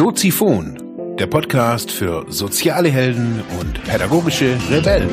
Soziphon, der Podcast für soziale Helden und pädagogische Rebellen.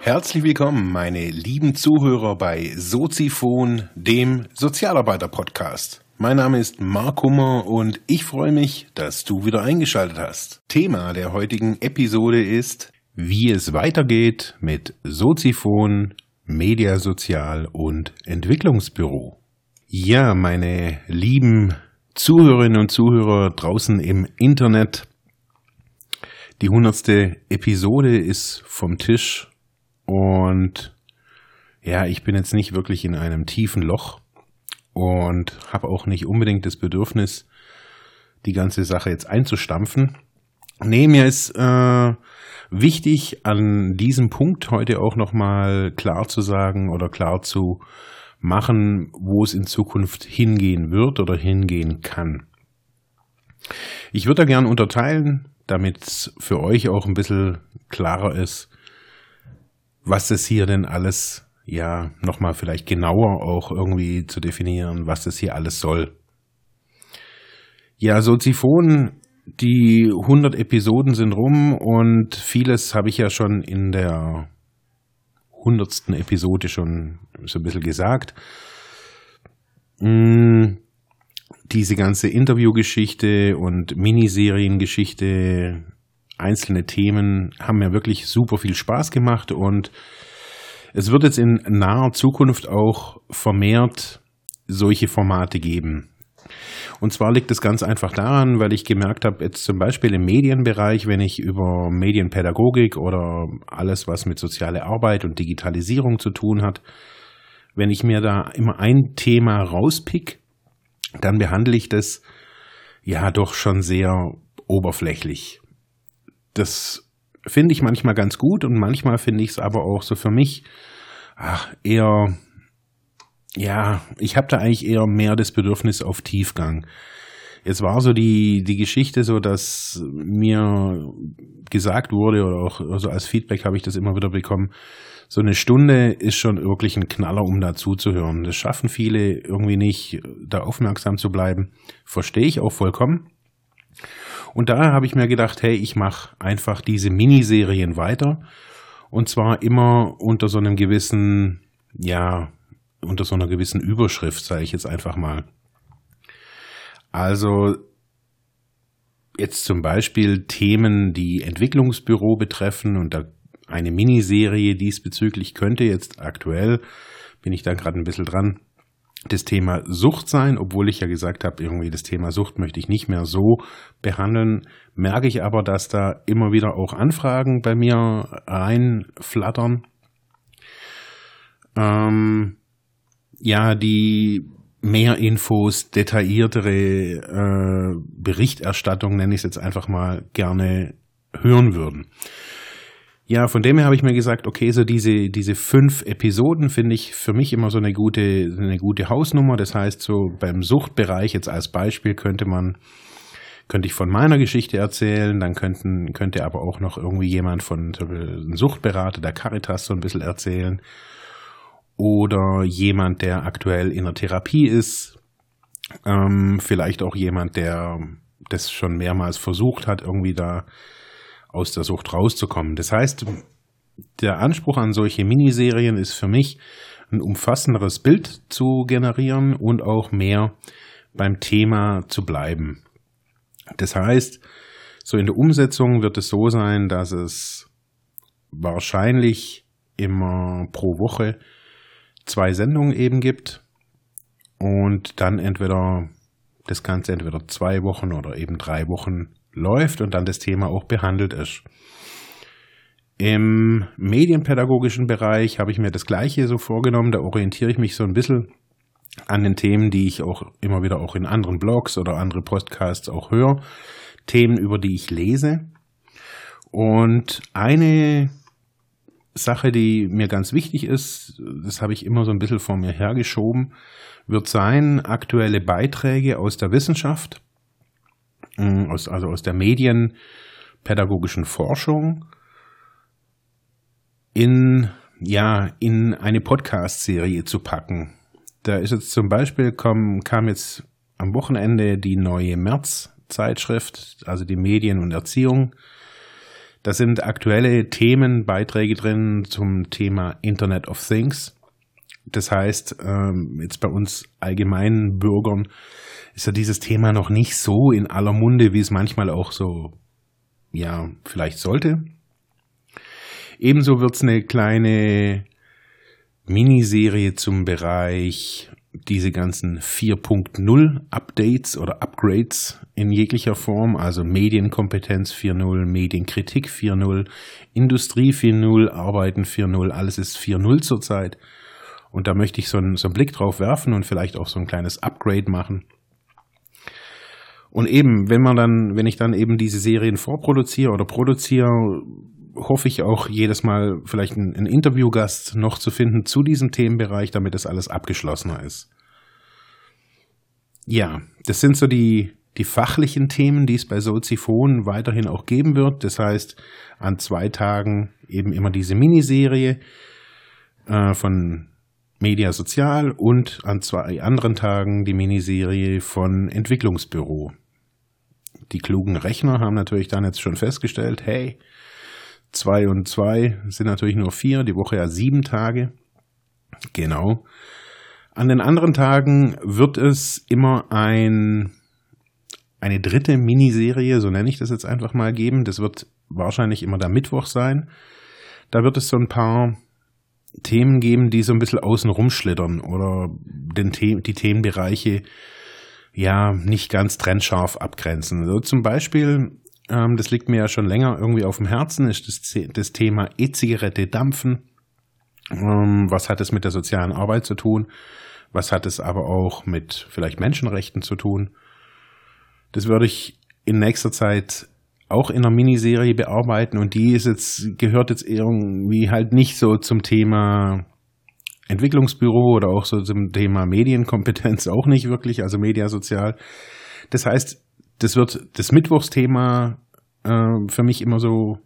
Herzlich willkommen, meine lieben Zuhörer bei Soziphon, dem Sozialarbeiter-Podcast. Mein Name ist Mark Hummer und ich freue mich, dass du wieder eingeschaltet hast. Thema der heutigen Episode ist, wie es weitergeht mit Soziphon, Mediasozial und Entwicklungsbüro. Ja, meine lieben Zuhörerinnen und Zuhörer draußen im Internet, die hundertste Episode ist vom Tisch und ja, ich bin jetzt nicht wirklich in einem tiefen Loch und habe auch nicht unbedingt das Bedürfnis, die ganze Sache jetzt einzustampfen. Nee, mir ist äh, wichtig, an diesem Punkt heute auch nochmal klar zu sagen oder klar zu machen, wo es in Zukunft hingehen wird oder hingehen kann. Ich würde da gern unterteilen, damit es für euch auch ein bisschen klarer ist, was es hier denn alles, ja, nochmal vielleicht genauer auch irgendwie zu definieren, was es hier alles soll. Ja, Soziphon, die 100 Episoden sind rum und vieles habe ich ja schon in der hundertsten Episode schon so ein bisschen gesagt. Mm, diese ganze Interviewgeschichte und Miniseriengeschichte, einzelne Themen haben mir wirklich super viel Spaß gemacht und es wird jetzt in naher Zukunft auch vermehrt solche Formate geben. Und zwar liegt es ganz einfach daran, weil ich gemerkt habe, jetzt zum Beispiel im Medienbereich, wenn ich über Medienpädagogik oder alles, was mit soziale Arbeit und Digitalisierung zu tun hat, wenn ich mir da immer ein Thema rauspick, dann behandle ich das ja doch schon sehr oberflächlich. Das finde ich manchmal ganz gut und manchmal finde ich es aber auch so für mich ach, eher ja, ich habe da eigentlich eher mehr das Bedürfnis auf Tiefgang. Jetzt war so die, die Geschichte so, dass mir gesagt wurde oder auch also als Feedback habe ich das immer wieder bekommen, so eine Stunde ist schon wirklich ein Knaller, um da zuzuhören. Das schaffen viele irgendwie nicht, da aufmerksam zu bleiben. Verstehe ich auch vollkommen. Und daher habe ich mir gedacht, hey, ich mache einfach diese Miniserien weiter. Und zwar immer unter so einem gewissen, ja, unter so einer gewissen Überschrift, sage ich jetzt einfach mal. Also jetzt zum Beispiel Themen, die Entwicklungsbüro betreffen und da eine Miniserie diesbezüglich könnte jetzt aktuell, bin ich da gerade ein bisschen dran, das Thema Sucht sein, obwohl ich ja gesagt habe, irgendwie das Thema Sucht möchte ich nicht mehr so behandeln, merke ich aber, dass da immer wieder auch Anfragen bei mir reinflattern. Ähm, ja, die mehr Infos, detailliertere äh, Berichterstattung, nenne ich es jetzt einfach mal, gerne hören würden. Ja, von dem her habe ich mir gesagt, okay, so diese, diese fünf Episoden finde ich für mich immer so eine gute, eine gute Hausnummer. Das heißt, so beim Suchtbereich jetzt als Beispiel könnte man, könnte ich von meiner Geschichte erzählen, dann könnten, könnte aber auch noch irgendwie jemand von ein Suchtberater der Caritas so ein bisschen erzählen oder jemand, der aktuell in der Therapie ist, ähm, vielleicht auch jemand, der das schon mehrmals versucht hat, irgendwie da aus der Sucht rauszukommen. Das heißt, der Anspruch an solche Miniserien ist für mich, ein umfassenderes Bild zu generieren und auch mehr beim Thema zu bleiben. Das heißt, so in der Umsetzung wird es so sein, dass es wahrscheinlich immer pro Woche zwei Sendungen eben gibt und dann entweder das Ganze entweder zwei Wochen oder eben drei Wochen läuft und dann das Thema auch behandelt ist. Im medienpädagogischen Bereich habe ich mir das Gleiche so vorgenommen. Da orientiere ich mich so ein bisschen an den Themen, die ich auch immer wieder auch in anderen Blogs oder andere Podcasts auch höre. Themen, über die ich lese. Und eine Sache, die mir ganz wichtig ist, das habe ich immer so ein bisschen vor mir hergeschoben, wird sein, aktuelle Beiträge aus der Wissenschaft, mm, aus, also aus der medienpädagogischen Forschung in, ja, in eine Podcast-Serie zu packen. Da ist jetzt zum Beispiel, kam, kam jetzt am Wochenende die neue März-Zeitschrift, also die Medien und Erziehung. Da sind aktuelle Themenbeiträge drin zum Thema Internet of Things. Das heißt, ähm, jetzt bei uns allgemeinen Bürgern ist ja dieses Thema noch nicht so in aller Munde, wie es manchmal auch so, ja, vielleicht sollte. Ebenso wird es eine kleine Miniserie zum Bereich diese ganzen 4.0 Updates oder Upgrades in jeglicher Form, also Medienkompetenz 4.0, Medienkritik 4.0, Industrie 4.0, Arbeiten 4.0, alles ist 4.0 zurzeit. Und da möchte ich so einen, so einen Blick drauf werfen und vielleicht auch so ein kleines Upgrade machen. Und eben, wenn man dann, wenn ich dann eben diese Serien vorproduziere oder produziere, hoffe ich auch jedes Mal vielleicht einen, einen Interviewgast noch zu finden zu diesem Themenbereich, damit das alles abgeschlossener ist. Ja, das sind so die, die fachlichen Themen, die es bei Soziphon weiterhin auch geben wird. Das heißt, an zwei Tagen eben immer diese Miniserie äh, von Media Sozial und an zwei anderen Tagen die Miniserie von Entwicklungsbüro. Die klugen Rechner haben natürlich dann jetzt schon festgestellt, hey, zwei und zwei sind natürlich nur vier, die Woche ja sieben Tage. Genau. An den anderen Tagen wird es immer ein, eine dritte Miniserie, so nenne ich das jetzt einfach mal, geben. Das wird wahrscheinlich immer der Mittwoch sein. Da wird es so ein paar Themen geben, die so ein bisschen außen rumschlittern oder den The die Themenbereiche ja nicht ganz trennscharf abgrenzen. So zum Beispiel ähm, das liegt mir ja schon länger irgendwie auf dem Herzen, ist das, das Thema E-Zigarette dampfen. Ähm, was hat es mit der sozialen Arbeit zu tun? Was hat es aber auch mit vielleicht Menschenrechten zu tun? Das würde ich in nächster Zeit auch in einer Miniserie bearbeiten und die ist jetzt, gehört jetzt irgendwie halt nicht so zum Thema Entwicklungsbüro oder auch so zum Thema Medienkompetenz auch nicht wirklich, also Mediasozial. Das heißt, das wird das Mittwochsthema äh, für mich immer so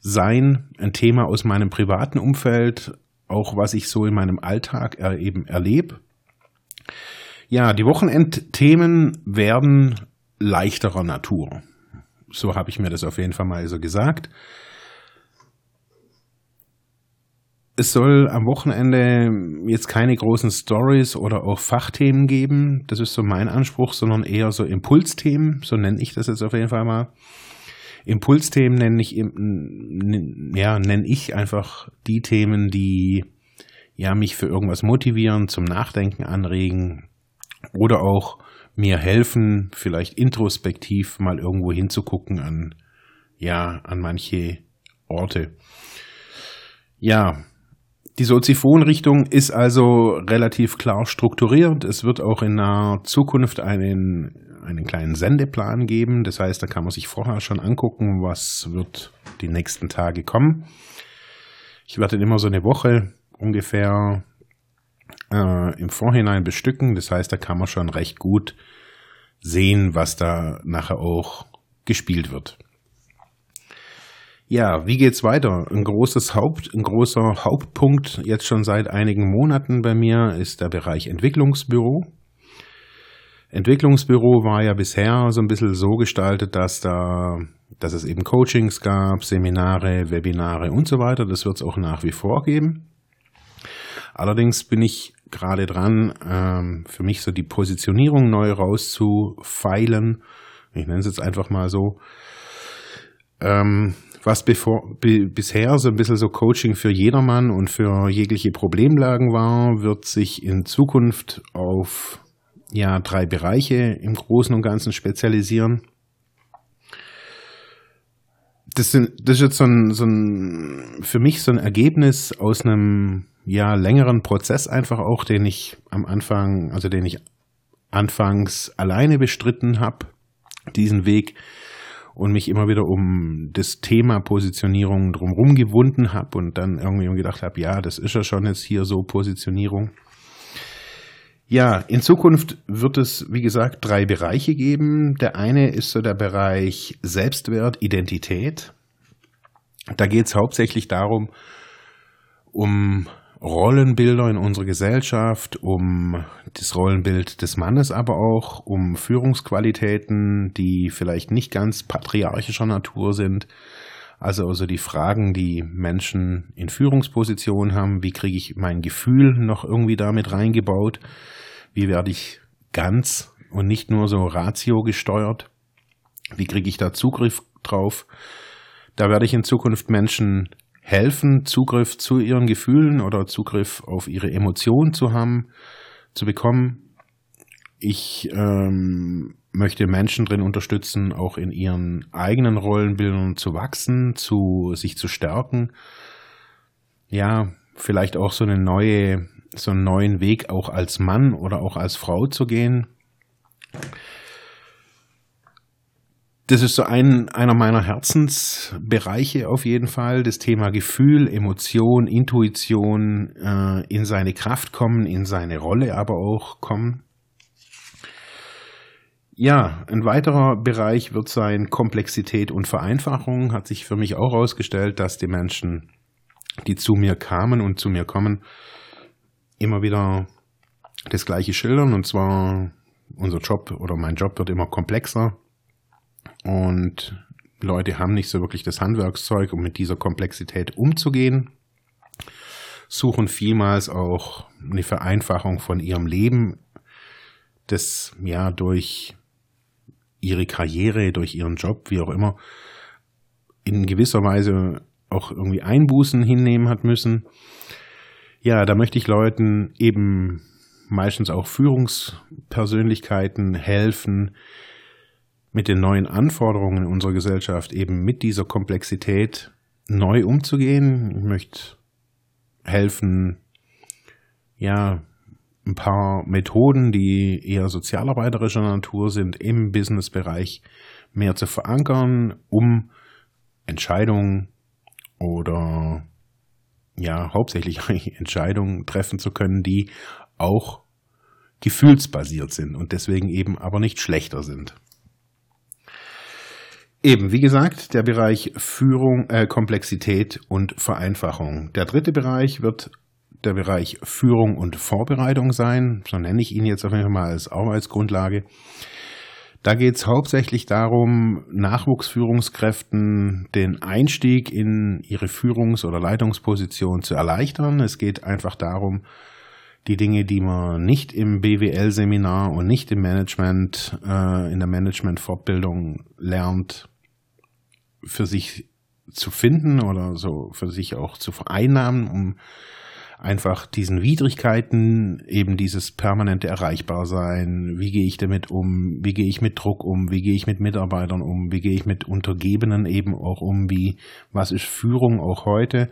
sein, ein Thema aus meinem privaten Umfeld, auch was ich so in meinem Alltag er, eben erlebe. Ja, die Wochenendthemen werden leichterer Natur. So habe ich mir das auf jeden Fall mal so gesagt. Es soll am Wochenende jetzt keine großen Stories oder auch Fachthemen geben. Das ist so mein Anspruch, sondern eher so Impulsthemen. So nenne ich das jetzt auf jeden Fall mal. Impulsthemen nenne ich, ja, nenne ich einfach die Themen, die ja mich für irgendwas motivieren, zum Nachdenken anregen oder auch mir helfen, vielleicht introspektiv mal irgendwo hinzugucken an, ja, an manche Orte. Ja, die Soziphon-Richtung ist also relativ klar strukturiert. Es wird auch in naher Zukunft einen, einen kleinen Sendeplan geben. Das heißt, da kann man sich vorher schon angucken, was wird die nächsten Tage kommen. Ich werde immer so eine Woche ungefähr äh, im Vorhinein bestücken. Das heißt, da kann man schon recht gut sehen, was da nachher auch gespielt wird. Ja, wie geht's weiter? Ein großes Haupt, ein großer Hauptpunkt jetzt schon seit einigen Monaten bei mir ist der Bereich Entwicklungsbüro. Entwicklungsbüro war ja bisher so ein bisschen so gestaltet, dass da, dass es eben Coachings gab, Seminare, Webinare und so weiter. Das wird es auch nach wie vor geben. Allerdings bin ich gerade dran, ähm, für mich so die Positionierung neu rauszufeilen. Ich nenne es jetzt einfach mal so. Ähm, was bevor, bisher so ein bisschen so Coaching für jedermann und für jegliche Problemlagen war, wird sich in Zukunft auf ja, drei Bereiche im Großen und Ganzen spezialisieren. Das, sind, das ist jetzt so ein, so ein, für mich so ein Ergebnis aus einem ja, längeren Prozess einfach auch, den ich am Anfang, also den ich anfangs alleine bestritten habe, diesen Weg und mich immer wieder um das Thema Positionierung drumherum gewunden habe und dann irgendwie gedacht habe, ja, das ist ja schon jetzt hier so Positionierung. Ja, in Zukunft wird es, wie gesagt, drei Bereiche geben. Der eine ist so der Bereich Selbstwert, Identität. Da geht es hauptsächlich darum, um Rollenbilder in unserer Gesellschaft, um das Rollenbild des Mannes aber auch, um Führungsqualitäten, die vielleicht nicht ganz patriarchischer Natur sind. Also, also die Fragen, die Menschen in Führungspositionen haben, wie kriege ich mein Gefühl noch irgendwie damit reingebaut? Wie werde ich ganz und nicht nur so ratio gesteuert? Wie kriege ich da Zugriff drauf? Da werde ich in Zukunft Menschen helfen, Zugriff zu ihren Gefühlen oder Zugriff auf ihre Emotionen zu haben, zu bekommen. Ich ähm, möchte Menschen drin unterstützen, auch in ihren eigenen Rollenbildern zu wachsen, zu sich zu stärken. Ja, vielleicht auch so eine neue, so einen neuen Weg auch als Mann oder auch als Frau zu gehen das ist so ein, einer meiner Herzensbereiche auf jeden Fall, das Thema Gefühl, Emotion, Intuition, äh, in seine Kraft kommen, in seine Rolle aber auch kommen. Ja, ein weiterer Bereich wird sein Komplexität und Vereinfachung. Hat sich für mich auch herausgestellt, dass die Menschen, die zu mir kamen und zu mir kommen, immer wieder das gleiche schildern. Und zwar, unser Job oder mein Job wird immer komplexer und Leute haben nicht so wirklich das Handwerkszeug, um mit dieser Komplexität umzugehen, suchen vielmals auch eine Vereinfachung von ihrem Leben, das ja durch ihre Karriere, durch ihren Job, wie auch immer, in gewisser Weise auch irgendwie Einbußen hinnehmen hat müssen. Ja, da möchte ich Leuten eben meistens auch Führungspersönlichkeiten helfen, mit den neuen Anforderungen in unserer Gesellschaft eben mit dieser Komplexität neu umzugehen. Ich möchte helfen, ja, ein paar Methoden, die eher sozialarbeiterischer Natur sind, im Businessbereich mehr zu verankern, um Entscheidungen oder ja, hauptsächlich Entscheidungen treffen zu können, die auch gefühlsbasiert sind und deswegen eben aber nicht schlechter sind. Eben, wie gesagt, der Bereich Führung, äh, Komplexität und Vereinfachung. Der dritte Bereich wird der Bereich Führung und Vorbereitung sein. So nenne ich ihn jetzt auf jeden Fall als Arbeitsgrundlage. Da geht es hauptsächlich darum, Nachwuchsführungskräften den Einstieg in ihre Führungs- oder Leitungsposition zu erleichtern. Es geht einfach darum, die Dinge, die man nicht im BWL-Seminar und nicht im Management, äh, in der Management-Fortbildung lernt, für sich zu finden oder so für sich auch zu vereinnahmen, um einfach diesen Widrigkeiten, eben dieses permanente Erreichbarsein, wie gehe ich damit um, wie gehe ich mit Druck um, wie gehe ich mit Mitarbeitern um, wie gehe ich mit Untergebenen eben auch um, wie, was ist Führung auch heute,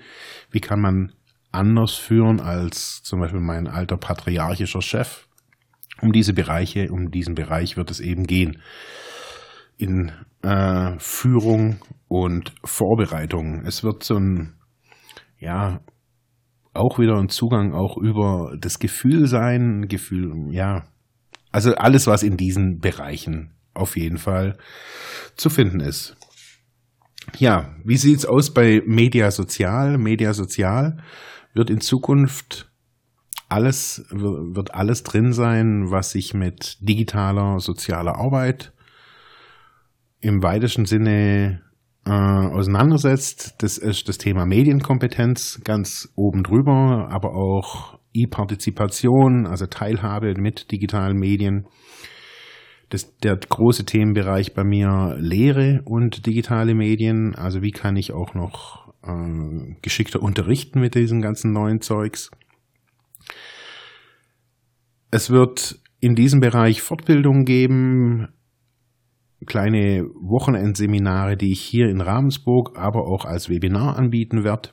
wie kann man anders führen als zum Beispiel mein alter patriarchischer Chef. Um diese Bereiche, um diesen Bereich wird es eben gehen. In äh, Führung und Vorbereitung. Es wird so ein, ja, auch wieder ein Zugang auch über das Gefühl sein, Gefühl, ja, also alles, was in diesen Bereichen auf jeden Fall zu finden ist. Ja, wie sieht's aus bei Media Sozial? Media Sozial wird in Zukunft alles, wird alles drin sein, was sich mit digitaler sozialer Arbeit im weitesten Sinne äh, auseinandersetzt. Das ist das Thema Medienkompetenz ganz oben drüber, aber auch E-Partizipation, also Teilhabe mit digitalen Medien. Das, der große Themenbereich bei mir Lehre und digitale Medien. Also wie kann ich auch noch äh, geschickter unterrichten mit diesem ganzen neuen Zeugs. Es wird in diesem Bereich Fortbildung geben, kleine Wochenendseminare, die ich hier in Ravensburg, aber auch als Webinar anbieten werde.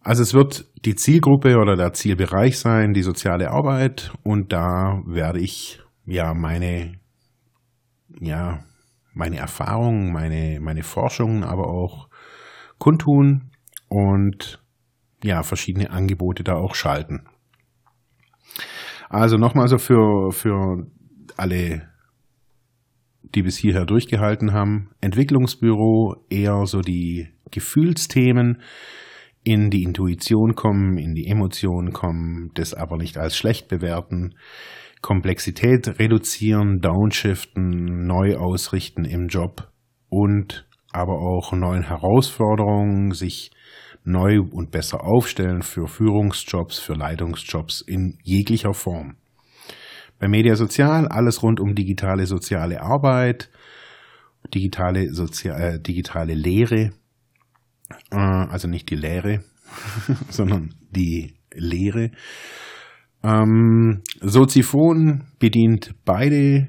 Also es wird die Zielgruppe oder der Zielbereich sein, die soziale Arbeit und da werde ich ja meine ja meine Erfahrungen, meine, meine Forschungen, aber auch kundtun und ja, verschiedene Angebote da auch schalten. Also nochmal so für, für alle, die bis hierher durchgehalten haben. Entwicklungsbüro eher so die Gefühlsthemen in die Intuition kommen, in die Emotionen kommen, das aber nicht als schlecht bewerten, Komplexität reduzieren, downshiften, neu ausrichten im Job und aber auch neuen Herausforderungen, sich neu und besser aufstellen für Führungsjobs, für Leitungsjobs in jeglicher Form. Bei Media Sozial alles rund um digitale soziale Arbeit, digitale, Sozial, äh, digitale Lehre, äh, also nicht die Lehre, sondern die Lehre. Ähm, Soziphon bedient beide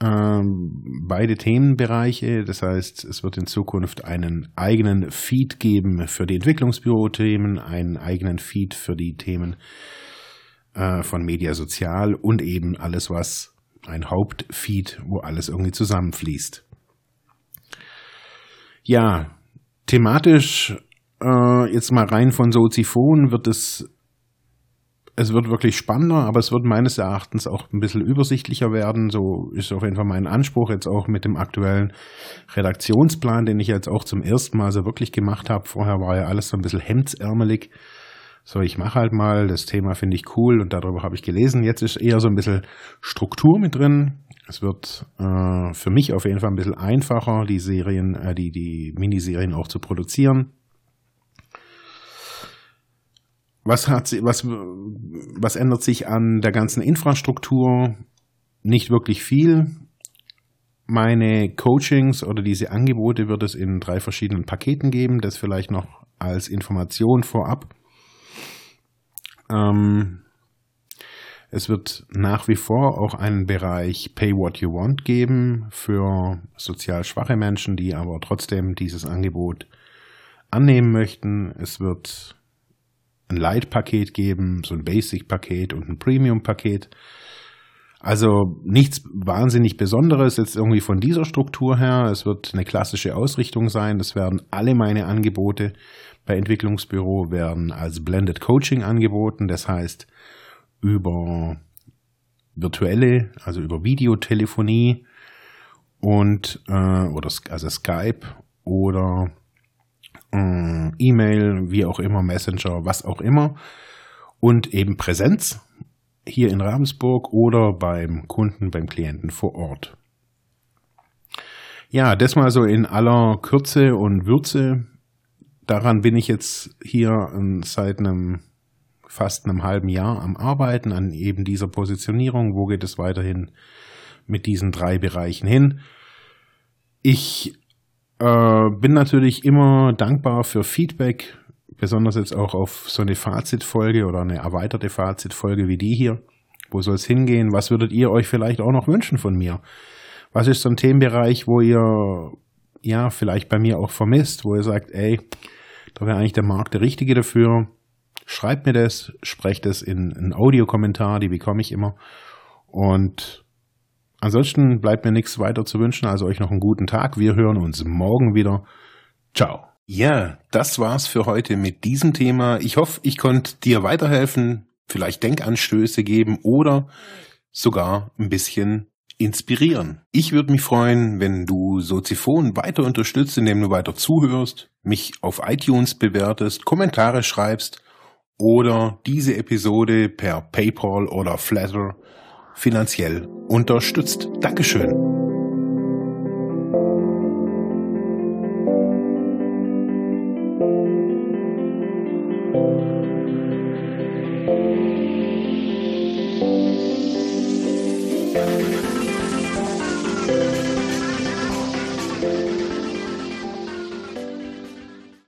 ähm, beide Themenbereiche. Das heißt, es wird in Zukunft einen eigenen Feed geben für die Entwicklungsbüro-Themen, einen eigenen Feed für die Themen äh, von Media Sozial und eben alles, was ein Hauptfeed, wo alles irgendwie zusammenfließt. Ja, thematisch äh, jetzt mal rein von Soziphon wird es es wird wirklich spannender, aber es wird meines Erachtens auch ein bisschen übersichtlicher werden. So ist auf jeden Fall mein Anspruch jetzt auch mit dem aktuellen Redaktionsplan, den ich jetzt auch zum ersten Mal so wirklich gemacht habe. Vorher war ja alles so ein bisschen hemdsärmelig. So, ich mache halt mal, das Thema finde ich cool und darüber habe ich gelesen. Jetzt ist eher so ein bisschen Struktur mit drin. Es wird äh, für mich auf jeden Fall ein bisschen einfacher, die Serien, äh, die, die Miniserien auch zu produzieren. Was hat was, was ändert sich an der ganzen Infrastruktur? Nicht wirklich viel. Meine Coachings oder diese Angebote wird es in drei verschiedenen Paketen geben. Das vielleicht noch als Information vorab. Ähm, es wird nach wie vor auch einen Bereich Pay What You Want geben für sozial schwache Menschen, die aber trotzdem dieses Angebot annehmen möchten. Es wird ein Light-Paket geben, so ein Basic-Paket und ein Premium-Paket. Also nichts wahnsinnig Besonderes jetzt irgendwie von dieser Struktur her. Es wird eine klassische Ausrichtung sein. Das werden alle meine Angebote bei Entwicklungsbüro werden als Blended Coaching angeboten. Das heißt über virtuelle, also über Videotelefonie und äh, oder also Skype oder äh, E-Mail, wie auch immer, Messenger, was auch immer. Und eben Präsenz hier in Ravensburg oder beim Kunden, beim Klienten vor Ort. Ja, das mal so in aller Kürze und Würze. Daran bin ich jetzt hier seit einem fast einem halben Jahr am Arbeiten an eben dieser Positionierung. Wo geht es weiterhin mit diesen drei Bereichen hin? Ich äh, bin natürlich immer dankbar für Feedback, besonders jetzt auch auf so eine Fazitfolge oder eine erweiterte Fazitfolge wie die hier. Wo soll es hingehen? Was würdet ihr euch vielleicht auch noch wünschen von mir? Was ist so ein Themenbereich, wo ihr ja vielleicht bei mir auch vermisst, wo ihr sagt, ey, da wäre eigentlich der Markt der Richtige dafür. Schreibt mir das, sprecht es in einen Audiokommentar, die bekomme ich immer. Und Ansonsten bleibt mir nichts weiter zu wünschen, also euch noch einen guten Tag. Wir hören uns morgen wieder. Ciao. Ja, das war's für heute mit diesem Thema. Ich hoffe, ich konnte dir weiterhelfen, vielleicht Denkanstöße geben oder sogar ein bisschen inspirieren. Ich würde mich freuen, wenn du Soziphon weiter unterstützt, indem du weiter zuhörst, mich auf iTunes bewertest, Kommentare schreibst oder diese Episode per PayPal oder Flatter finanziell unterstützt. Dankeschön.